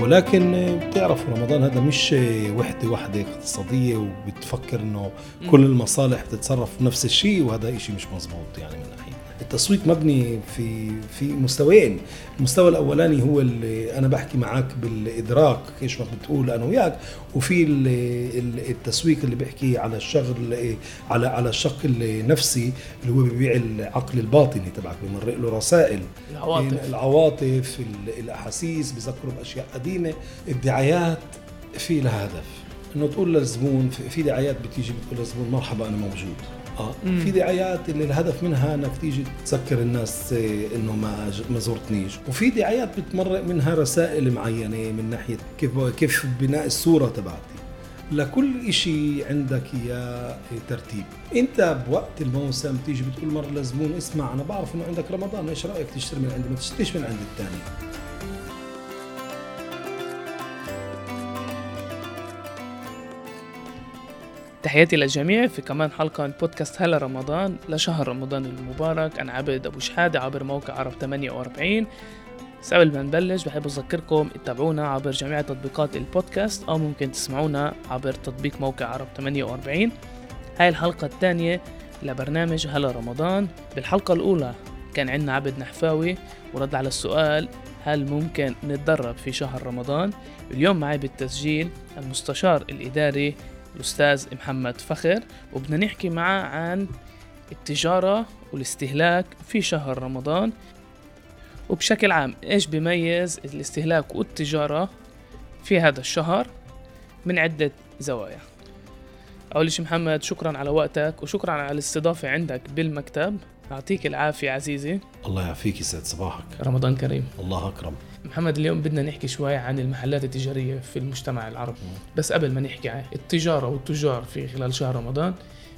ولكن بتعرفوا رمضان هذا مش وحدة واحدة اقتصادية وبتفكر إنه كل المصالح بتتصرف نفس الشيء وهذا شيء مش مزبوط يعني من ناحيه التسويق مبني في في مستويين. المستوى الأولاني هو اللي أنا بحكي معك بالإدراك إيش ما بتقول أنا وياك. وفي التسويق اللي بيحكي على الشغل على على الشق النفسي اللي هو بيبيع العقل الباطني تبعك بمرق له رسائل. العواطف. العواطف الأحاسيس بذكره باشياء قديمة. الدعايات في لها هدف. إنه تقول للزبون في دعايات بتيجي بتقول للزبون مرحبا أنا موجود. آه. في دعايات اللي الهدف منها إنك تيجي تذكر الناس آه، إنه ما ما زرتنيش وفي دعايات بتمرق منها رسائل معينة من ناحية كيف كيف بناء الصورة تبعتي. لكل شيء عندك اياه ترتيب. إنت بوقت الموسم تيجي بتقول مره للزبون اسمع أنا بعرف إنه عندك رمضان إيش رأيك تشتري من عندي؟ ما تشتريش من عند الثاني تحياتي للجميع في كمان حلقة من بودكاست هلا رمضان لشهر رمضان المبارك. أنا عبد أبو شحادة عبر موقع عرب 48 بس قبل ما نبلش بحب أذكركم تتابعونا عبر جميع تطبيقات البودكاست أو ممكن تسمعونا عبر تطبيق موقع عرب 48 هاي الحلقة الثانية لبرنامج هلا رمضان. بالحلقة الأولى كان عندنا عبد نحفاوي ورد على السؤال هل ممكن نتدرب في شهر رمضان؟ اليوم معي بالتسجيل المستشار الإداري الأستاذ محمد فخر وبدنا نحكي معاه عن التجارة والاستهلاك في شهر رمضان. وبشكل عام إيش بيميز الاستهلاك والتجارة في هذا الشهر من عدة زوايا؟ أول شيء محمد شكرا على وقتك وشكرا على الاستضافة عندك بالمكتب. يعطيك العافية عزيزي. الله يعافيك يسعد صباحك. رمضان كريم. الله أكرم. محمد اليوم بدنا نحكي شوي عن المحلات التجارية في المجتمع العربي. بس قبل ما نحكي عن التجارة والتجار في خلال شهر رمضان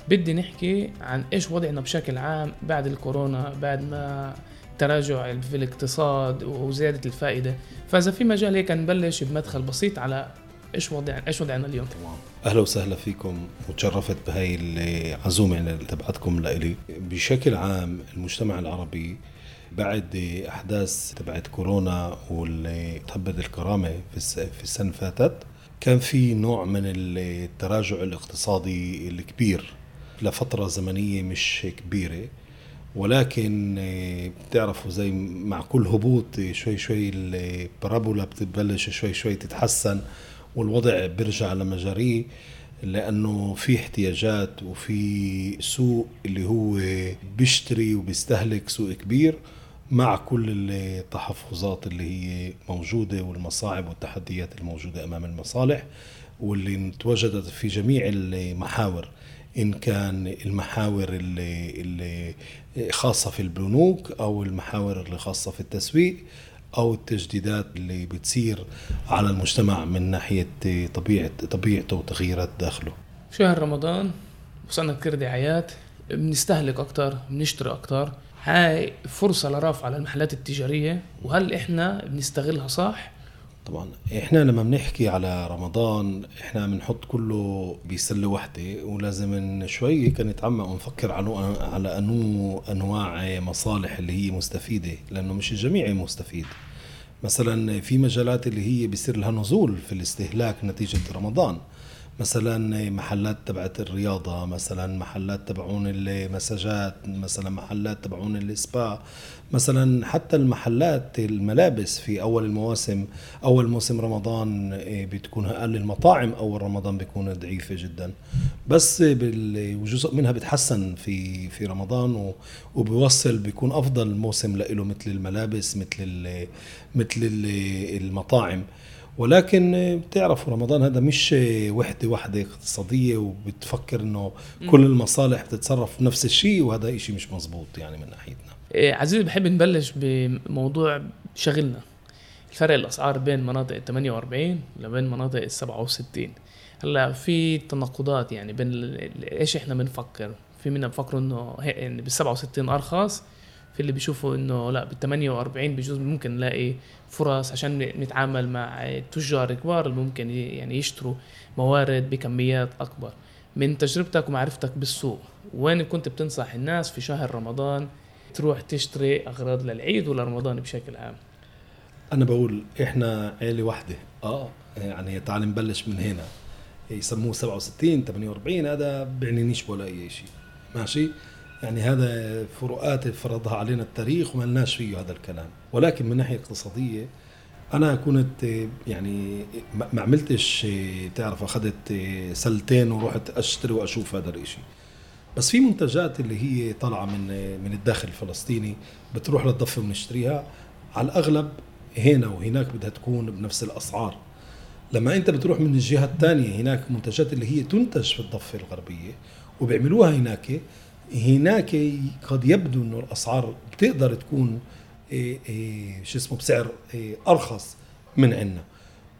بدي نحكي عن إيش وضعنا بشكل عام بعد الكورونا بعد ما تراجع في الاقتصاد وزيادة الفائدة. فإذا في مجال هيك نبلش بمدخل بسيط على إيش وضعنا إيش وضعنا اليوم؟ أهلا وسهلا فيكم. وتشرفت بهاي العزومه تبعتكم لإلي. بشكل عام المجتمع العربي بعد أحداث تبعت كورونا واللي تهبد الكرامة في السنة فاتت كان في نوع من التراجع الاقتصادي الكبير. لفترة زمنية مش كبيرة. ولكن بتعرفوا زي مع كل هبوط شوي شوي البارابولا بتبلش شوي شوي تتحسن. والوضع بيرجع لمجاريه لأنه في احتياجات وفي سوق اللي هو بيشتري وبيستهلك سوق كبير مع كل التحفظات اللي هي موجودة والمصاعب والتحديات الموجودة أمام المصالح واللي تواجدت في جميع المحاور. إن كان المحاور اللي, اللي خاصة في البنوك أو المحاور اللي خاصة في التسويق أو التجديدات اللي بتصير على المجتمع من ناحية طبيعة طبيعته وتغييرات داخله شهر رمضان وصلنا كثير دعايات بنستهلك أكتر بنشتري أكتر هاي فرصة لرفع على المحلات التجارية وهل إحنا بنستغلها صح؟ طبعا. إحنا لما بنحكي على رمضان إحنا بنحط كله بسلة وحدة ولازم شوي كان نتعمق ونفكر على على انو أنواع مصالح اللي هي مستفيدة لأنه مش الجميع مستفيد. مثلا في مجالات اللي هي بيصير لها نزول في الاستهلاك نتيجة رمضان. مثلا محلات تبعت الرياضة مثلا محلات تبعون المساجات مثلا محلات تبعون السبا مثلا حتى المحلات الملابس في أول المواسم أول موسم رمضان إيه، بتكون أقل المطاعم أول رمضان بيكون ضعيفة جدا. بس وجزء منها بتحسن في في رمضان وبيوصل بيكون أفضل موسم له مثل الملابس مثل مثل المطاعم. ولكن بتعرفوا رمضان هذا مش وحدة واحدة اقتصادية وبتفكر إنه كل المصالح بتتصرف نفس الشيء وهذا شيء مش مزبوط يعني من ناحيتنا. إيه، عزيزي بحب نبلش بموضوع شغلنا. الفرق الأسعار بين مناطق ال 48 لبين مناطق ال 67 هلأ في تناقضات يعني بين إيش إحنا بنفكر؟ في منا بفكروا إنه يعني بال 67 أرخص في اللي بيشوفوا إنه لا بال 48 بجوز ممكن نلاقي فرص عشان نتعامل مع تجار كبار اللي ممكن يعني يشتروا موارد بكميات أكبر. من تجربتك ومعرفتك بالسوق وين كنت بتنصح الناس في شهر رمضان تروح تشتري أغراض للعيد ولا رمضان بشكل عام؟ أنا بقول إحنا عيلة واحدة آه. يعني تعال نبلش من هنا. يسموه 67 48 هذا بيعنينيش ولا اي شيء. ماشي؟ يعني هذا فروقات فرضها علينا التاريخ وما لناش فيه هذا الكلام. ولكن من ناحية اقتصادية أنا كنت يعني ما عملتش تعرف أخذت سلتين ورحت أشتري وأشوف هذا الإشي. بس في منتجات اللي هي طالعة من من الداخل الفلسطيني بتروح للضفة ونشتريها على الأغلب هنا وهناك بدها تكون بنفس الأسعار. لما أنت بتروح من الجهة الثانية هناك منتجات اللي هي تنتج في الضفة الغربية وبيعملوها هناك هناك قد يبدو أنه الأسعار بتقدر تكون إيه إيه شو اسمه بسعر إيه أرخص من عندنا.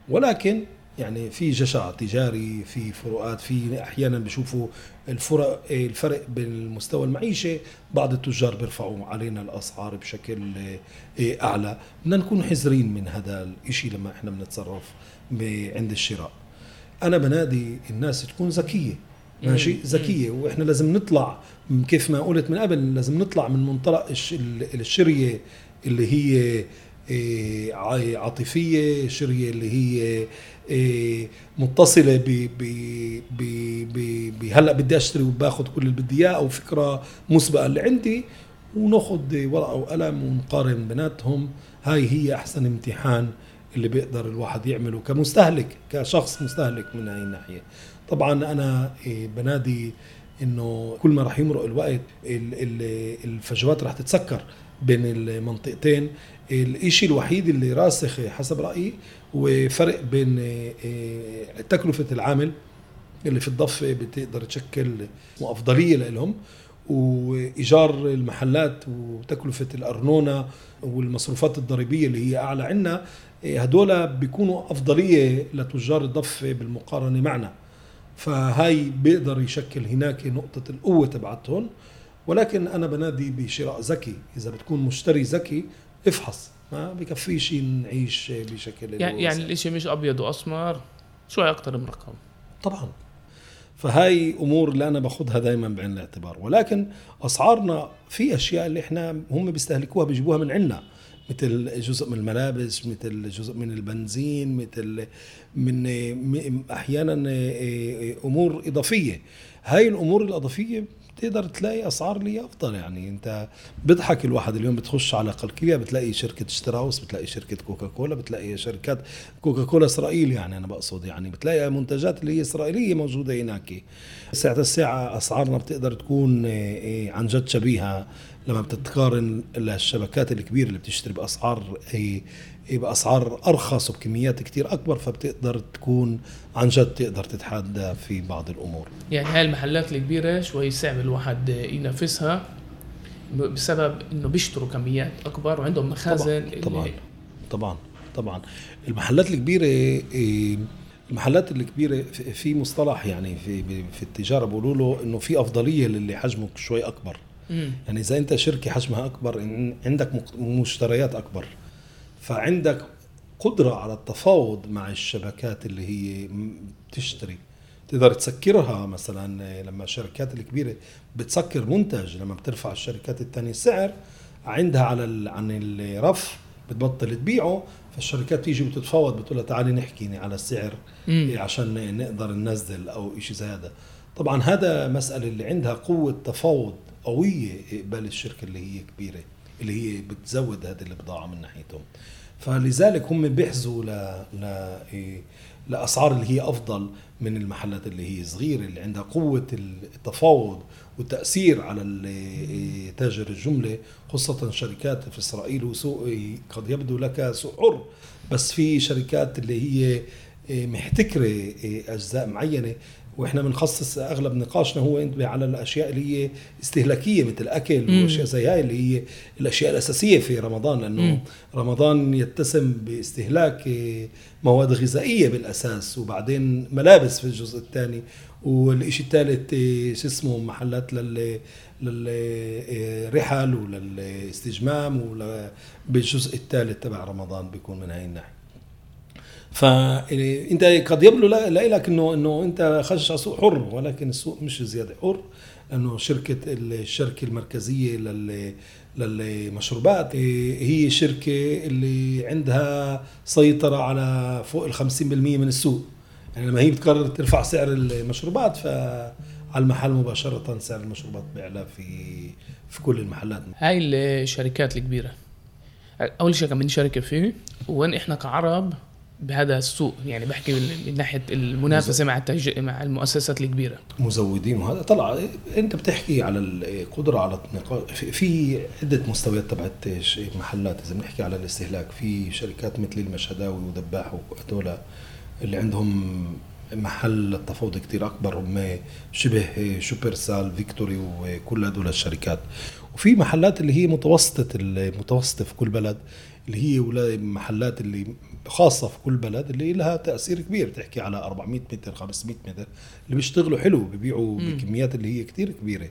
ولكن يعني في جشع تجاري في فروقات في أحيانا بشوفوا الفرق الفرق بين المستوى المعيشة بعض التجار بيرفعوا علينا الأسعار بشكل أعلى. بدنا نكون حذرين من هذا الشيء لما إحنا بنتصرف عند الشراء. أنا بنادي الناس تكون ذكية ماشي؟ ذكية وإحنا لازم نطلع كيف ما قلت من قبل لازم نطلع من منطلق الشرية اللي هي إيه، عاطفية شرية اللي هي إيه، متصلة ب ب هلأ بدي أشتري وباخذ كل اللي بدي إياه أو فكرة مسبقة اللي عندي وناخذ ورقة وقلم ونقارن بيناتهم. هاي هي أحسن امتحان اللي بيقدر الواحد يعمله كمستهلك كشخص مستهلك من هاي الناحية. طبعا أنا إيه، بنادي إنه كل ما راح يمرق الوقت الفجوات راح تتسكر بين المنطقتين. الشيء الوحيد اللي راسخ حسب رأيي هو فرق بين إيه، تكلفة العامل اللي في الضفة بتقدر تشكل أفضلية لهم وإيجار المحلات وتكلفة الأرنونة والمصروفات الضريبية اللي هي أعلى عنا. هدول بيكونوا أفضلية لتجار الضفة بالمقارنة معنا. فهاي بيقدر يشكل هناك نقطة القوة تبعتهم. ولكن أنا بنادي بشراء ذكي. إذا بتكون مشتري ذكي افحص. ما بكفيش نعيش بشكل يعني, يعني الإشي مش أبيض وأسمر شوي أكثر مرقم طبعا. فهاي أمور اللي أنا باخذها دائما بعين الاعتبار. ولكن أسعارنا في أشياء اللي إحنا هم بيستهلكوها بيجيبوها من عندنا. مثل جزء من الملابس مثل جزء من البنزين مثل من أحيانا أمور إضافية. هاي الأمور الإضافية تقدر تلاقي أسعار اللي أفضل يعني. أنت بيضحك الواحد اليوم بتخش على قلقيليا بتلاقي شركة شتراوس بتلاقي شركة كوكا كولا بتلاقي شركات كوكا كولا إسرائيل يعني أنا بقصد يعني. بتلاقي منتجات اللي هي إسرائيلية موجودة هناك. ساعة الساعة أسعارنا بتقدر تكون إيه، عن جد شبيهة. لما بتتقارن الشبكات الكبيرة اللي بتشتري بأسعار إيه، بأسعار أرخص وبكميات كتير أكبر فبتقدر تكون عن جد تقدر تتحدى في بعض الأمور. يعني هاي المحلات الكبيرة شوي صعب الواحد ينافسها بسبب إنه بيشتروا كميات أكبر وعندهم مخازن. طبعا طبعا, طبعا. طبعا المحلات الكبيرة إيه، المحلات الكبيرة في مصطلح يعني في في التجارة بيقولوا له إنه في أفضلية للي حجمه شوي أكبر. مم. يعني إذا أنت شركة حجمها أكبر عندك مشتريات أكبر فعندك قدرة على التفاوض مع الشبكات اللي هي بتشتري تقدر تسكرها مثلا لما الشركات الكبيرة بتسكر منتج لما بترفع الشركات الثانية السعر عندها على عن الرف بتبطل تبيعه فالشركات بتيجي بتتفاوض بتقول لها تعالي نحكي على السعر مم. عشان نقدر ننزل أو شيء زي هذا طبعا هذا مسألة اللي عندها قوة تفاوض قوية قبال الشركة اللي هي كبيرة اللي هي بتزود هذه البضاعة من ناحيتهم. فلذلك هم بيحزوا ل ل إيه، لأسعار اللي هي أفضل من المحلات اللي هي صغيرة اللي عندها قوة التفاوض والتاثير على إيه، تاجر الجملة خاصة شركات في إسرائيل وسوق إيه، قد يبدو لك سوق حر بس في شركات اللي هي محتكرة أجزاء معينة وإحنا بنخصص اغلب نقاشنا هو على الاشياء اللي هي استهلاكية مثل الاكل وأشياء زي هاي اللي هي الاشياء الأساسية في رمضان لأنه مم. رمضان يتسم باستهلاك مواد غذائية بالأساس وبعدين ملابس في الجزء الثاني. والشيء الثالث شو اسمه محلات لل للرحل وللاستجمام بالجزء الثالث تبع رمضان بيكون من هاي الناحية. فانت قد يبدو لك انه إنه انت خشش على سوق حر ولكن السوق مش زيادة حر لأنه شركة الشركة المركزية للمشروبات هي شركة اللي عندها سيطرة على فوق ال 50% من السوق. يعني لما هي بتقرر ترفع سعر المشروبات فعلى المحل مباشرة سعر المشروبات بيعلى في في كل المحلات. هاي الشركات الكبيرة. أول شيء كم من شركة فيه وين إحنا كعرب بهذا السوق يعني بحكي من ناحية المنافسة مع التج... مع المؤسسات الكبيرة. مزودين وهذا طلع انت بتحكي على القدره على النقاش في عدة مستويات تبعت محلات إذا بنحكي على الاستهلاك في شركات مثل المشهداوي ودباح وهذول اللي عندهم محل التفاوض كتير أكبر هم شبه شوبرسال فيكتوري وكل هدول الشركات. وفي محلات اللي هي متوسطة المتوسطه في كل بلد اللي هي محلات اللي خاصة في كل بلد اللي لها تأثير كبير. تحكي على 400 متر 500 متر اللي بيشتغلوا حلو ببيعوا بكميات اللي هي كتير كبيرة.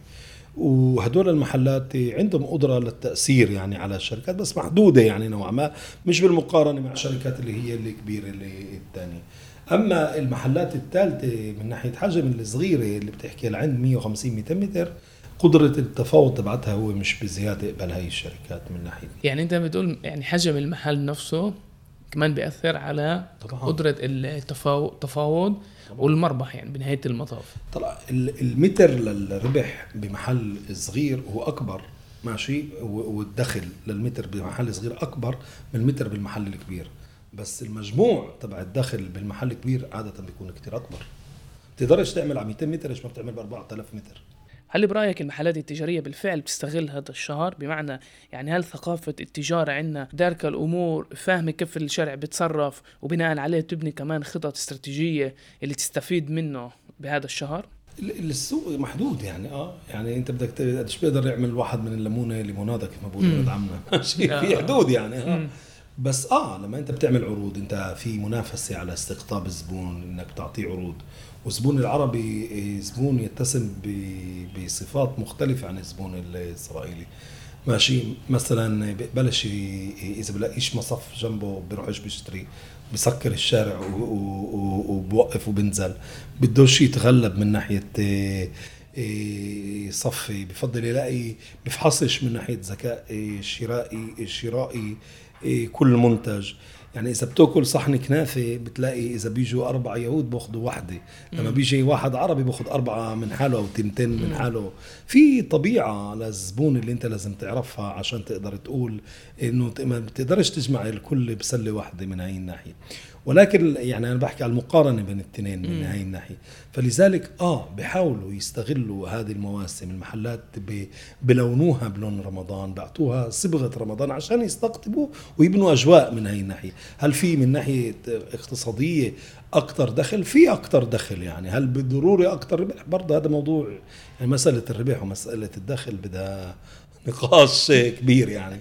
وهدول المحلات عندهم قدرة للتأثير يعني على الشركات بس محدودة يعني نوعا ما مش بالمقارنة مع الشركات اللي هي الكبيرة اللي الثانية أما المحلات الثالثة من ناحية حجم الصغيرة اللي بتحكي لعند 150 200 متر قدرة التفاوض تبعتها هو مش بزيادة قبل هاي الشركات من ناحية. يعني أنت بتقول يعني حجم المحل نفسه كمان بيأثر على طبعا. قدرة التفاوض والمربح يعني بنهاية المطاف. طلع المتر للربح بمحل صغير هو أكبر ماشي؟ والدخل للمتر بمحل صغير أكبر من المتر بالمحل الكبير. بس المجموع تبع الدخل بالمحل الكبير عادة بيكون كتير أكبر. بتقدرش تعمل على 200 متر إيش ما بتعمل ب 4000 متر؟ هل برأيك المحلات التجارية بالفعل بتستغل هذا الشهر؟ بمعنى يعني هل ثقافة التجارة عندنا داركة الأمور فاهمة كيف الشرع بتصرف وبناء عليه تبني كمان خطط استراتيجية اللي تستفيد منه بهذا الشهر؟ السوق محدود يعني آه. يعني أنت بدك قديش بيقدر يعمل واحد من الليمونه ليموناده كما بقول ولد عمنا. في حدود يعني آه. بس آه لما أنت بتعمل عروض أنت في منافسة على استقطاب الزبون إنك تعطيه عروض. والزبون العربي إيه، زبون يتسم بصفات مختلفة عن الزبون الإسرائيلي. ماشي مثلا ببلش إذا بلاقيش مصف جنبه بيروحش بيشتري بسكر الشارع وبوقف وبنزل. بدوش يتغلب من ناحية إيه، إيه، صفي. بفضل يلاقي بفحصش من ناحية ذكاء شرائي شرائي كل منتج. يعني إذا بتأكل صحن كنافة بتلاقي إذا بيجوا أربع يهود بأخذوا وحدة. لما بيجي واحد عربي بأخذ أربعة من حاله أو تنتين من حاله. في طبيعة للزبون اللي أنت لازم تعرفها عشان تقدر تقول إنه ما بتقدرش تجمع الكل بسلة واحدة من هاي الناحية. ولكن يعني أنا بحكي على المقارنة بين الاثنين من هاي الناحية. فلذلك آه بحاولوا يستغلوا هذه المواسم المحلات بلونوها بلون رمضان بعطوها صبغة رمضان عشان يستقطبوا ويبنوا أجواء من هاي الناحية. هل في من ناحية اقتصادية أكثر دخل؟ في أكثر دخل يعني. هل بالضروري أكثر ربح؟ برضه هذا موضوع يعني مسألة الربح ومسألة الدخل بدها نقاش كبير يعني.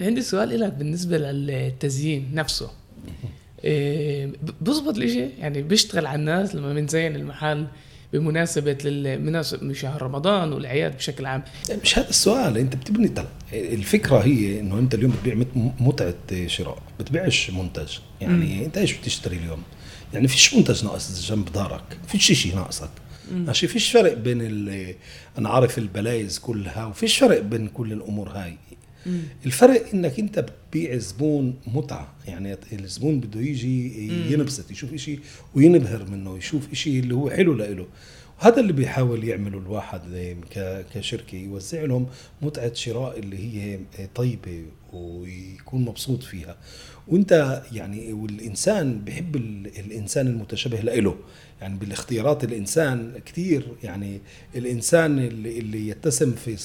عندي سؤال لك بالنسبة للتزيين نفسه. إيه، بظبط الإشي. يعني بيشتغل على الناس لما بنزين المحل بمناسبة للمناسبة شهر رمضان والأعياد بشكل عام. مش هذا السؤال. أنت بتبني طلع الفكرة هي إنه أنت اليوم بتبيع متعة شراء. بتبيعش منتج. يعني م. أنت إيش بتشتري اليوم؟ يعني فيش منتج ناقص جنب دارك. فيش شيء ناقصك. ماشي؟ فيش فرق بين أنا عارف البلايز كلها وفيش فرق بين كل الأمور هاي. مم. الفرق إنك أنت بتبيع زبون متعة يعني الزبون بده يجي ينبسط يشوف إشي وينبهر منه يشوف إشي اللي هو حلو لإله وهذا اللي بيحاول يعمله الواحد كشركة يوزع لهم متعة شراء اللي هي طيبة ويكون مبسوط فيها. وانت يعني والإنسان بحب الإنسان المتشابه له يعني بالاختيارات الإنسان كثير يعني الإنسان اللي, اللي يتسم في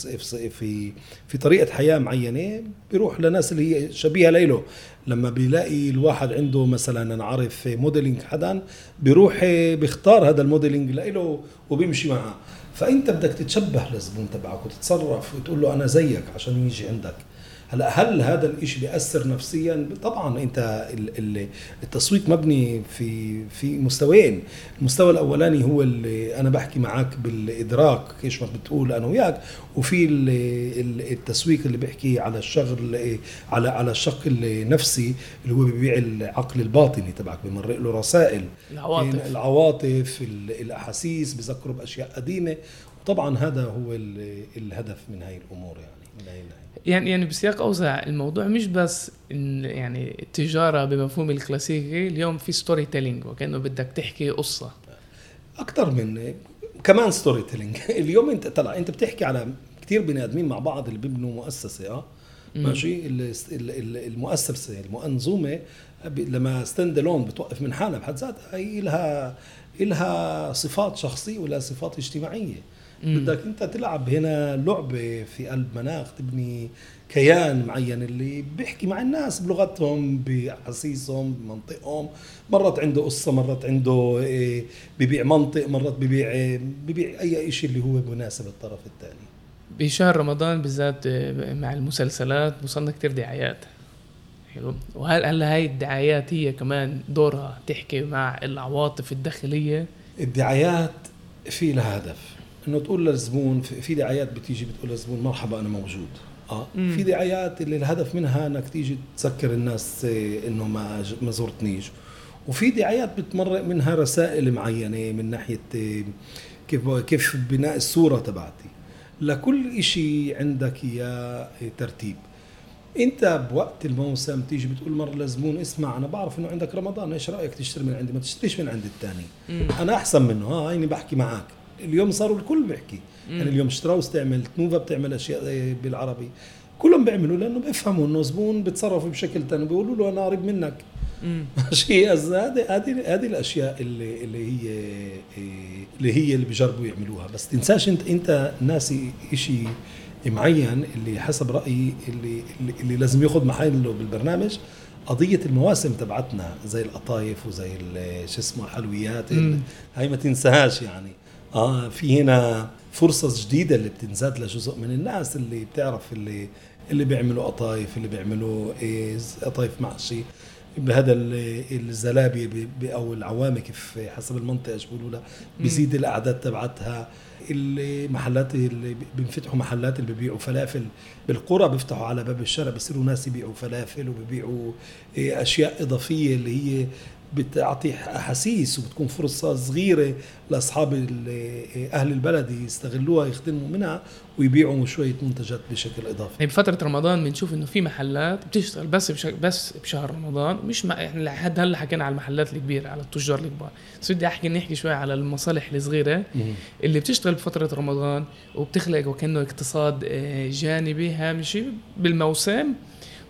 في في طريقة حياة معينة بيروح لناس اللي هي شبيهة له لما بيلاقي الواحد عنده مثلا عارف modeling حدا بيروح بيختار هذا ال modeling له وبيمشي معه فأنت بدك تتشبه للزبون تبعك وتتصرف وتقول له أنا زيك عشان يجي عندك. هلا هل هذا الشيء بيأثر نفسيا؟ طبعا أنت التسويق مبني في في مستويين، المستوى الأولاني هو اللي أنا بحكي معك بالإدراك إيش ما بتقول أنا وياك، وفي التسويق اللي بيحكي على الشغل على على الشق النفسي اللي هو بيبيع العقل الباطني تبعك بمرق له رسائل. العواطف. العواطف الأحاسيس بذكره بأشياء قديمة. طبعا هذا هو الهدف من هاي الأمور يعني. يعني يعني بسياق أوسع الموضوع مش بس إن يعني التجارة بمفهوم الكلاسيكي اليوم في storytelling وكأنه بدك تحكي قصة. أكثر من كمان storytelling اليوم انت طلع أنت بتحكي على كثير بني آدمين مع بعض اللي بيبنوا مؤسسة آه؟ ماشي؟ المؤسسة المنظومه لما stand alone بتوقف من حالها بحد ذاتها هي لها لها صفات شخصية ولا صفات اجتماعية. بدك انت تلعب هنا لعبة في قلب مناخ تبني كيان معين اللي بيحكي مع الناس بلغتهم باحاسيسهم بمنطقهم. مرات عنده قصة مرات عنده إيه، ببيع منطق مرات ببيع ببيع أي شيء اللي هو مناسب الطرف الثاني. بشهر رمضان بالذات إيه، مع المسلسلات وصلنا كتير دعايات. حلو. وهل هل هاي الدعايات هي كمان دورها تحكي مع العواطف الداخلية؟ الدعايات في لها هدف. إنه تقول للزبون في دعايات بتيجي بتقول للزبون مرحبا أنا موجود. آه. مم. في دعايات اللي الهدف منها إنك تيجي تذكر الناس آه، إنه ما ما زرتنيش وفي دعايات بتمرق منها رسائل معينة من ناحية آه، كيف كيف بناء الصورة تبعتي. لكل شيء عندك يا ترتيب. أنت بوقت الموسم تيجي بتقول مرة لزبون اسمع أنا بعرف إنه عندك رمضان إيش رأيك تشتري من عندي؟ ما تشتريش من عند الثاني أنا أحسن منه ها هيني بحكي معك. اليوم صاروا الكل بيحكي. يعني اليوم شتراوس تعمل نوفا بتعمل أشياء بالعربي. كلهم بيعملوا لأنه بيفهموا إنه زبون بيتصرف بشكل ثاني بيقولوا له أنا قريب منك. ماشي؟ هذه هذه هذه الأشياء اللي اللي هي اللي هي اللي بيجربوا يعملوها. بس تنساش أنت أنت ناسي شيء معين اللي حسب رأيي اللي اللي, لازم ياخذ محله بالبرنامج. قضية المواسم تبعتنا زي القطايف وزي شو اسمه حلويات هاي ما تنساهاش يعني. آه في هنا فرصة جديدة اللي بتنزاد لجزء من الناس اللي بتعرف اللي اللي بيعملوا قطايف اللي بيعملوا إيه قطايف محشي. بهذا الزلابية أو العوامه كيف حسب المنطقة إيش بيقولوا لها بيزيد الأعداد تبعتها. المحلات اللي بينفتحوا محلات اللي ببيعوا فلافل بالقرى بيفتحوا على باب الشارع بصيروا ناس يبيعوا فلافل وبيبيعوا إيه، أشياء إضافية اللي هي بتعطي أحاسيس وبتكون فرصة صغيرة لأصحاب أهل البلد يستغلوها يخدموا منها ويبيعوا شوية منتجات بشكل إضافي. يعني بفترة رمضان بنشوف إنه في محلات بتشتغل بس بش... بس بشهر رمضان مش ما إحنا لحد هلأ حكينا على المحلات الكبيرة على التجار الكبار، بس بدي أحكي نحكي شوي على المصالح الصغيرة اللي بتشتغل بفترة رمضان وبتخلق وكأنه اقتصاد آه، جانبي هامشي بالموسم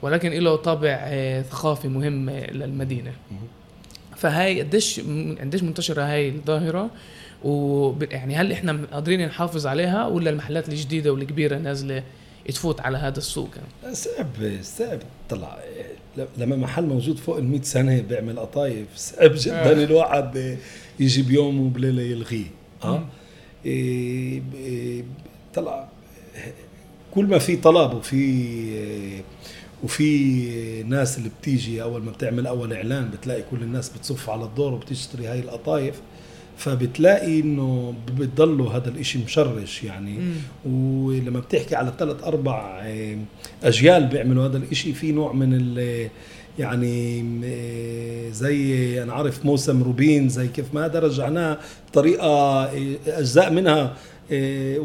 ولكن له طابع آه، ثقافي مهم للمدينة. فهاي قديش قديش منتشرة هاي الظاهرة؟ ويعني هل إحنا قادرين نحافظ عليها ولا المحلات الجديدة والكبيرة نازلة تفوت على هذا السوق؟ يعني؟ صعب صعب طلع. لما محل موجود فوق ال 100 سنة بيعمل قطايف صعب جدا آه. الواحد يجي بيوم وبليلة يلغيه. آه؟ إيه طلع. كل ما في طلب وفي وفي ناس اللي بتيجي أول ما بتعمل أول إعلان بتلاقي كل الناس بتصف على الدور وبتشتري هاي القطايف فبتلاقي إنه بتضلوا هذا الإشي مشرش يعني مم. ولما بتحكي على ثلاث أربع آه، أجيال بيعملوا هذا الإشي في نوع من ال يعني آه، زي أنا عارف موسم روبين زي كيف ما هذا رجعناه بطريقة آه، أجزاء منها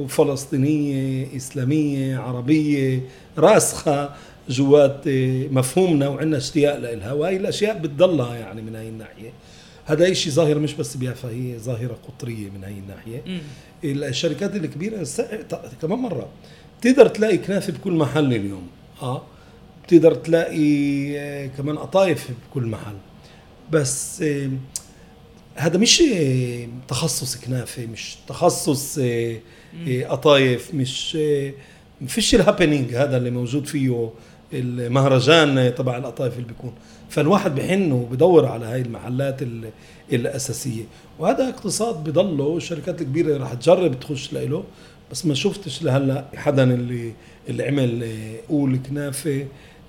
فلسطينيه إسلامية عربية راسخة جوات آه، مفهومنا وعندنا اشتياق لها وهي الأشياء بتضلها يعني من هاي الناحية. هذا شيء ظاهره مش بس بيافا هي ظاهرة قطرية من هاي الناحية. الشركات الكبيرة كمان مرة بتقدر تلاقي كنافة بكل محل اليوم. آه بتقدر تلاقي آه، كمان قطايف بكل محل. بس آه، هذا مش تخصص كنافة مش تخصص قطايف مش فيش الهابينينج هذا اللي موجود فيه. المهرجان تبع القطايف اللي بيكون. فالواحد بحن وبدور على هاي المحلات الأساسية. وهذا اقتصاد بضله الشركات الكبيره رح تجرب تخش له بس ما شفتش لهلأ حدا اللي اللي عمل قول كنافة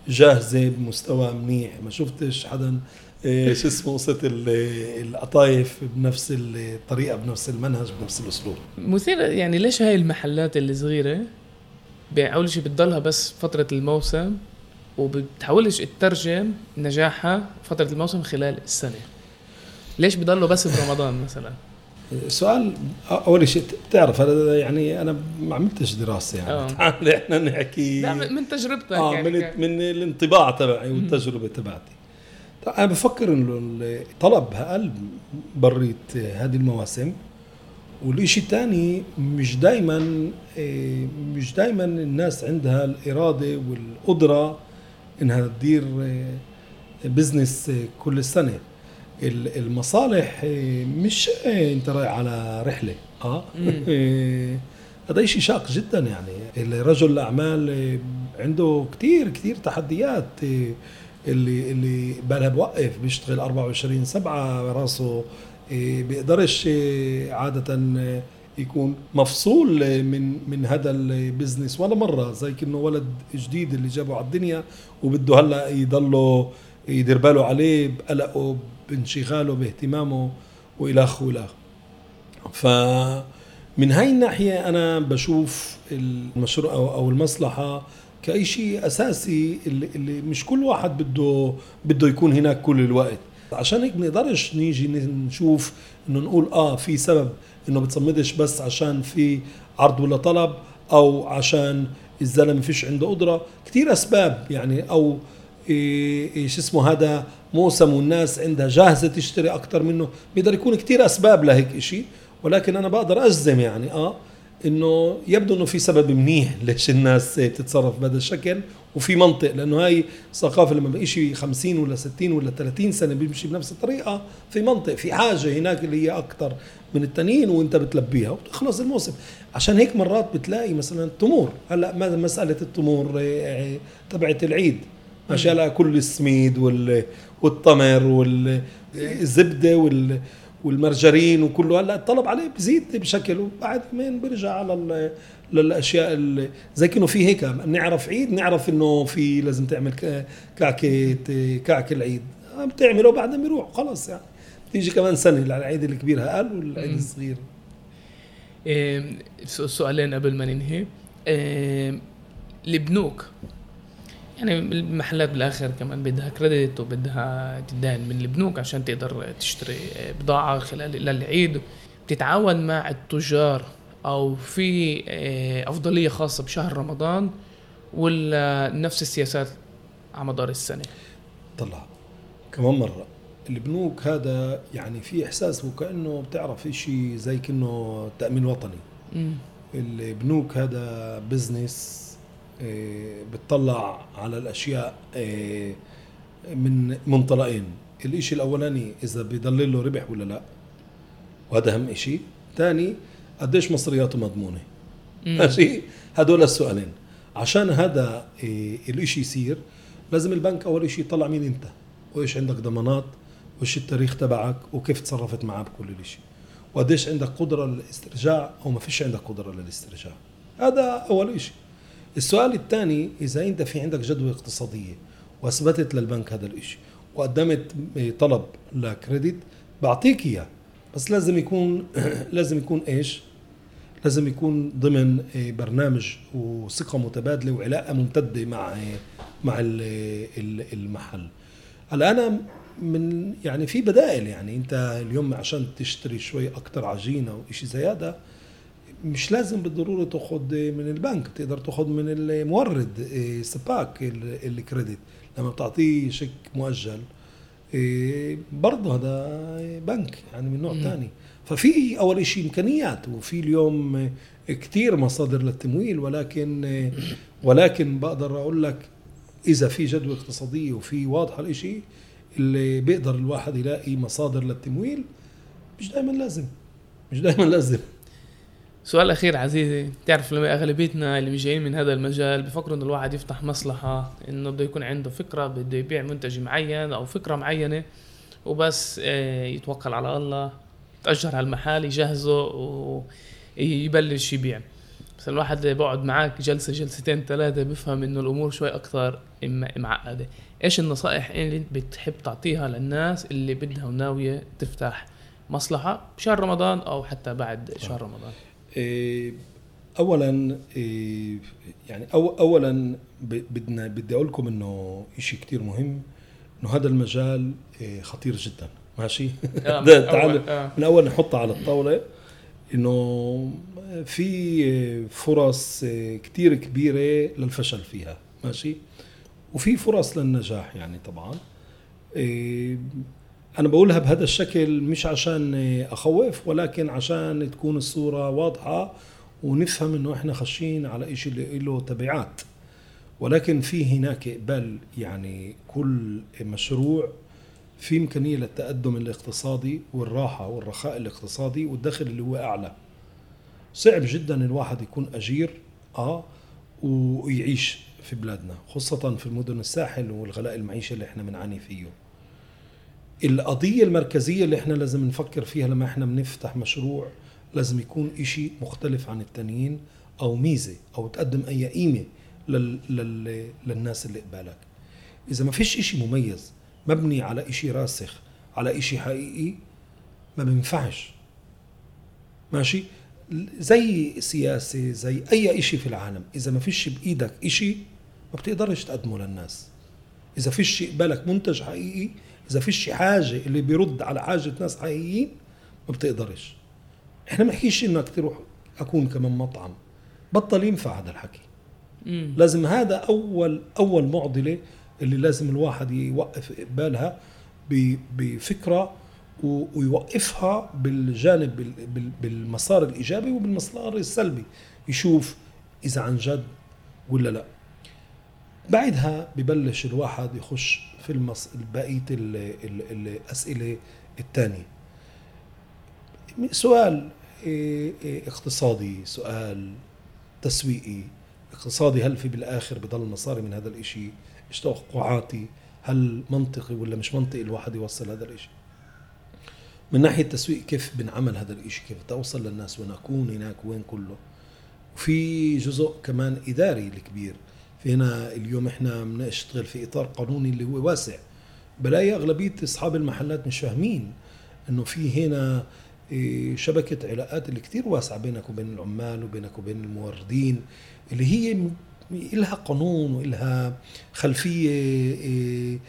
جاهزة بمستوى منيح. ما شفتش حدا إيه، شو اسمه قصه القطايف بنفس الطريقة بنفس المنهج بنفس الأسلوب. مثير يعني ليش هاي المحلات الصغيره اول شيء بتضلها بس فترة الموسم. وبتحاولش تترجم نجاحها فترة الموسم خلال السنة. ليش بضلوا بس برمضان مثلا؟ سؤال أول شيء تعرف أنا يعني أنا ما عملتش دراسة يعني. آه. تعال إحنا نحكي. لا من تجربتك آه يعني. من من الانطباع تبعي والتجربة تبعتي. طيب أنا بفكر إنه الطلب أقل بريت هذه المواسم. والشيء الثاني مش دائما مش دائما الناس عندها الإرادة والقدرة إنها تدير آه، بزنس آه، كل سنه ال- المصالح آه، مش آه، أنت رايح على رحلة. آه. آه، هذا شيء شاق جدا يعني. الرجل الأعمال آه، عنده كثير كثير تحديات آه، اللي اللي بالها بوقف بيشتغل 24 سبعة راسه آه، بيقدرش آه، عادة آه، يكون مفصول من من هذا البزنس ولا مرة زي كأنه ولد جديد اللي جابه على الدنيا وبده هلا يضله يدير باله عليه بقلقه بانشغاله باهتمامه وإلى وإلى فمن هاي الناحية أنا بشوف المشروع أو المصلحة كأي شيء أساسي اللي, اللي مش كل واحد بده بده يكون هناك كل الوقت. عشان هيك بنقدرش نيجي نشوف إنه نقول آه في سبب. إنه بتصمدش بس عشان في عرض ولا طلب أو عشان الزلمة فيش عنده قدرة. كثير أسباب يعني أو إيه إيه شو اسمه هذا موسم والناس عندها جاهزة تشتري أكثر منه. بيقدر يكون كثير أسباب لهيك شيء ولكن أنا بقدر أجزم يعني آه إنه يبدو إنه في سبب منيح ليش الناس تتصرف بهذا الشكل وفي منطق لأنه هاي ثقافة لما بقى شيء 50 ولا 60 ولا 30 سنة بيمشي بنفس الطريقة في منطق في حاجة هناك اللي هي أكثر من التانيين وإنت بتلبيها وبتخلص الموسم. عشان هيك مرات بتلاقي مثلا تمور. هلأ مسألة التمور آه، تبعت العيد. ماشي هلأ كل السميد وال والتمر والزبده وال والمرجرين وكله هلا الطلب عليه بزيد بشكل وبعد يومين بيرجع على للأشياء ال- زي كأنه في هيك نعرف عيد نعرف إنه في لازم تعمل كعكة كعك العيد. بتعمله وبعدين بيروح خلص يعني. تيجي كمان سنة العيد الكبير أقل والعيد. الصغير. إيه، سؤالين قبل ما ننهي. إيه، البنوك يعني المحلات بالآخر كمان بدها كريدت وبدها تدان من البنوك عشان تقدر تشتري بضاعة خلال للعيد. بتتعاون مع التجار أو في إيه، أفضلية خاصة بشهر رمضان ولا نفس السياسات على مدار السنة. طلع. كمان مرة البنوك هذا يعني في إحساس وكأنه بتعرف شيء زي كأنه تأمين وطني. مم. البنوك هذا بزنس آه، بتطلع على الأشياء آه، من منطلقين. الإشي الأولاني إذا بيضل له ربح ولا لا؟ وهذا أهم إشي. ثاني قديش مصرياته مضمونة. ماشي؟ هدول السؤالين. عشان هذا إيه الإشي يصير لازم البنك أول شيء يطلع مين أنت؟ وإيش عندك ضمانات؟ وإيش التاريخ تبعك؟ وكيف تصرفت معاه بكل شيء وقديش عندك قدرة للاسترجاع؟ أو ما فيش عندك قدرة للاسترجاع. هذا أول شيء السؤال الثاني إذا أنت في عندك جدوى اقتصادية وأثبتت للبنك هذا الشيء وقدمت إيه، طلب لكريدت بعطيك إياه. بس لازم يكون لازم يكون إيش؟ لازم يكون ضمن آه، برنامج وثقة متبادلة وعلاقة ممتدة مع آه، مع ال- ال- المحل. هلأ أنا من يعني في بدائل يعني أنت اليوم عشان تشتري شوي أكثر عجينة وشيء زي هذا مش لازم بالضرورة تاخذ من البنك بتقدر تاخذ من المورد آه، سباك ال- الكريدت. لما بتعطيه شيك مؤجل إيه، برضه هذا بنك يعني من نوع. ثاني ففي أول شيء إمكانيات وفي اليوم كثير مصادر للتمويل ولكن ولكن بقدر أقول لك إذا في جدوى اقتصادية وفي واضحه الإشي اللي بيقدر الواحد يلاقي مصادر للتمويل مش دائما لازم. مش دائما لازم. سؤال أخير عزيزي. تعرف لما أغلبيتنا اللي جايين من هذا المجال بفكروا إنه الواحد يفتح مصلحة إنه بده يكون عنده فكرة بده يبيع منتج معين أو فكرة معينة وبس آه، يتوكل على الله يتأجر على المحل يجهزه ويبلش يبيع. بس الواحد بيقعد معك جلسة جلستين ثلاثة بيفهم إنه الأمور شوي أكثر معقدة. إيش النصائح اللي أنت بتحب تعطيها للناس اللي بدها وناويه تفتح مصلحة بشهر رمضان أو حتى بعد شهر رمضان؟ إيه، اولا إيه، يعني أو اولا بدنا بدي أقول لكم إنه شيء كثير مهم إنه هذا المجال إيه، خطير جدا. ماشي؟ آه، تعال آه. من أول نحطها على الطاولة. إنه في فرص كتير كبيرة للفشل فيها. ماشي؟ وفي فرص للنجاح يعني طبعا. أنا بقولها بهذا الشكل مش عشان أخوف ولكن عشان تكون الصورة واضحة ونفهم إنه إحنا خاشين على شيء اللي له تبعات. ولكن في هناك قبل يعني كل مشروع في إمكانية للتقدم الاقتصادي والراحة والرخاء الاقتصادي والدخل اللي هو أعلى. صعب جدا الواحد يكون أجير آه ويعيش في بلادنا خاصة في مدن الساحل والغلاء المعيشي اللي إحنا بنعاني فيه. القضية المركزية اللي إحنا لازم نفكر فيها لما إحنا بنفتح مشروع لازم يكون إشي مختلف عن التانيين أو ميزة أو تقدم أي قيمة لل... لل... للناس اللي قبالك. إذا ما فيش إشي مميز مبني على إشي راسخ على إشي حقيقي ما بينفعش. ماشي؟ زي سياسة زي أي إشي في العالم إذا ما فيش بإيدك إشي ما بتقدرش تقدمه للناس. إذا فيش قبالك منتج حقيقي إذا فيش حاجة اللي بيرد على حاجة ناس حقيقيين ما بتقدرش. إحنا ما نحكيش إنك تروح أكون كمان مطعم. بطل ينفع هذا الحكي. مم. لازم هذا أول أول معضلة اللي لازم الواحد يوقف بالها بفكرة ويوقفها بالجانب بال- بال- بالمسار الإيجابي وبالمسار السلبي. يشوف إذا عن جد ولا لا. بعدها ببلش الواحد يخش في المص... بقية ال... ال... الأسئلة الثانية سؤال إيه، إيه، اقتصادي سؤال تسويقي. اقتصادي هل في بالآخر بضل مصاري من هذا الإشي؟ إيش توقعاتي هل منطقي ولا مش منطقي الواحد يوصل هذا الإشي؟ من ناحية التسويق كيف بنعمل هذا الإشي؟ كيف توصل للناس؟ وين أكون هناك؟ وين كله؟ وفي جزء كمان إداري الكبير. في هنا اليوم إحنا بنشتغل في إطار قانوني اللي هو واسع. بلاقي أغلبية أصحاب المحلات مش فاهمين إنه في هنا إيه، شبكة علاقات اللي كثير واسعة بينك وبين العمال وبينك وبين الموردين اللي هي إلها قانون وإلها خلفية إيه،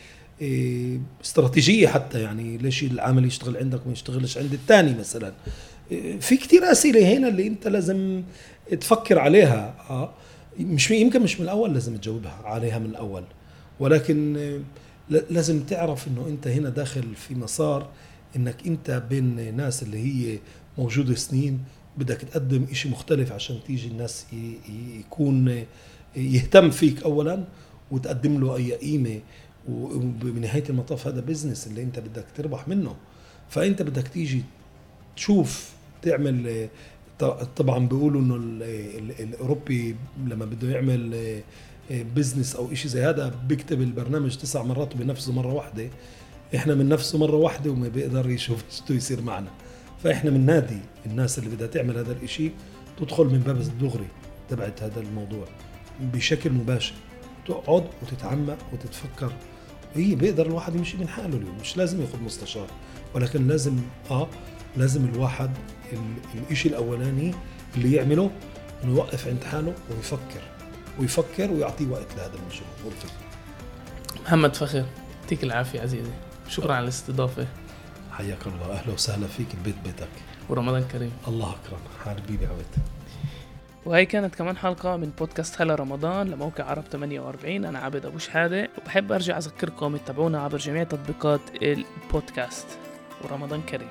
إيه، استراتيجية حتى يعني ليش العامل يشتغل عندك وما يشتغلش عند الثاني مثلا. في كثير أسئلة هنا اللي أنت لازم تفكر عليها. آه. مش يمكن مش من الأول لازم تجاوبها عليها من الأول. ولكن لازم تعرف إنه أنت هنا داخل في مسار إنك أنت بين ناس اللي هي موجودة سنين بدك تقدم إشي مختلف عشان تيجي الناس يكون يهتم فيك اولا وتقدم له أي قيمة. وبنهاية المطاف هذا بزنس اللي أنت بدك تربح منه. فأنت بدك تيجي تشوف تعمل طبعا بيقولوا إنه ال- ال- الأوروبي لما بده يعمل آه، آه، بزنس أو شيء زي هذا بيكتب البرنامج تسع مرات وبنفذه مرة واحدة. إحنا بننفذه مرة واحدة وما بيقدر يشوف شو يصير معنا. فإحنا من نادي الناس اللي بدها تعمل هذا الإشي تدخل من باب الدغري تبعت هذا الموضوع بشكل مباشر. تقعد وتتعمق وتتفكر. هي بيقدر الواحد يمشي من حاله اليوم مش لازم ياخذ مستشار ولكن لازم آه لازم الواحد ال- الإشي الأولاني اللي يعمله إنه يوقف عند حاله ويفكر ويفكر ويعطيه وقت لهذا المشروع. محمد فخر يعطيك العافية عزيزي. شكرا على الاستضافة. حياك الله. أهلا وسهلا فيك البيت بيتك. ورمضان كريم. الله اكرم حبيبي عويت. وهي كانت كمان حلقة من بودكاست هلا رمضان لموقع عرب 48 أنا عابد أبو شحادة وبحب أرجع أذكركم تتابعونا عبر جميع تطبيقات البودكاست. ورمضان كريم.